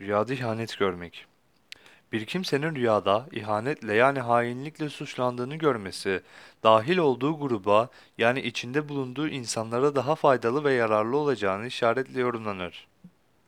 Rüyada ihanet görmek. Bir kimsenin rüyada ihanetle yani hainlikle suçlandığını görmesi, dahil olduğu gruba yani içinde bulunduğu insanlara daha faydalı ve yararlı olacağını işaretle yorumlanır.